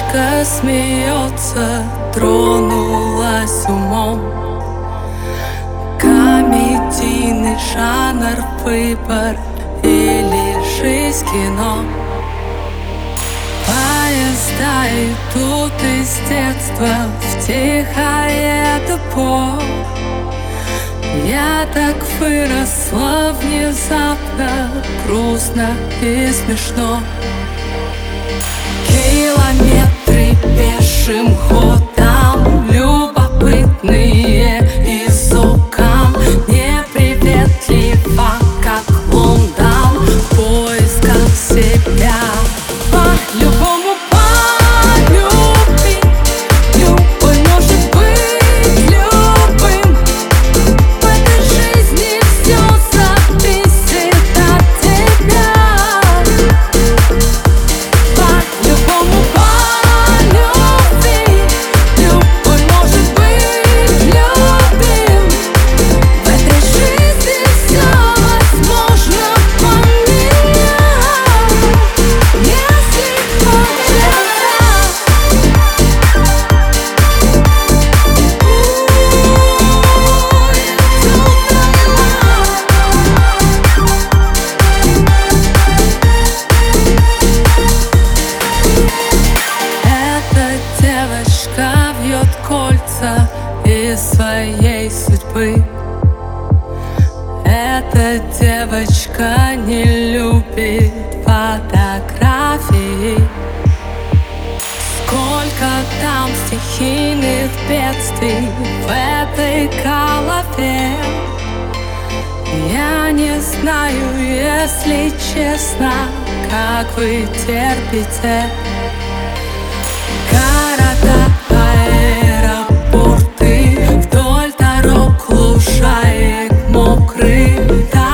девочка смеется, тронулась умом. Комедийный жанр выбор или жизнь кино. Поезда идут из детства в тихое депо. Я так выросла внезапно, грустно и смешно. Километры Yeah. Своей судьбы. Эта девочка не любит фотографии. Сколько там стихийных бедствий в этой голове? Я не знаю, если честно, как вы терпите. Города, аэропорты Вдоль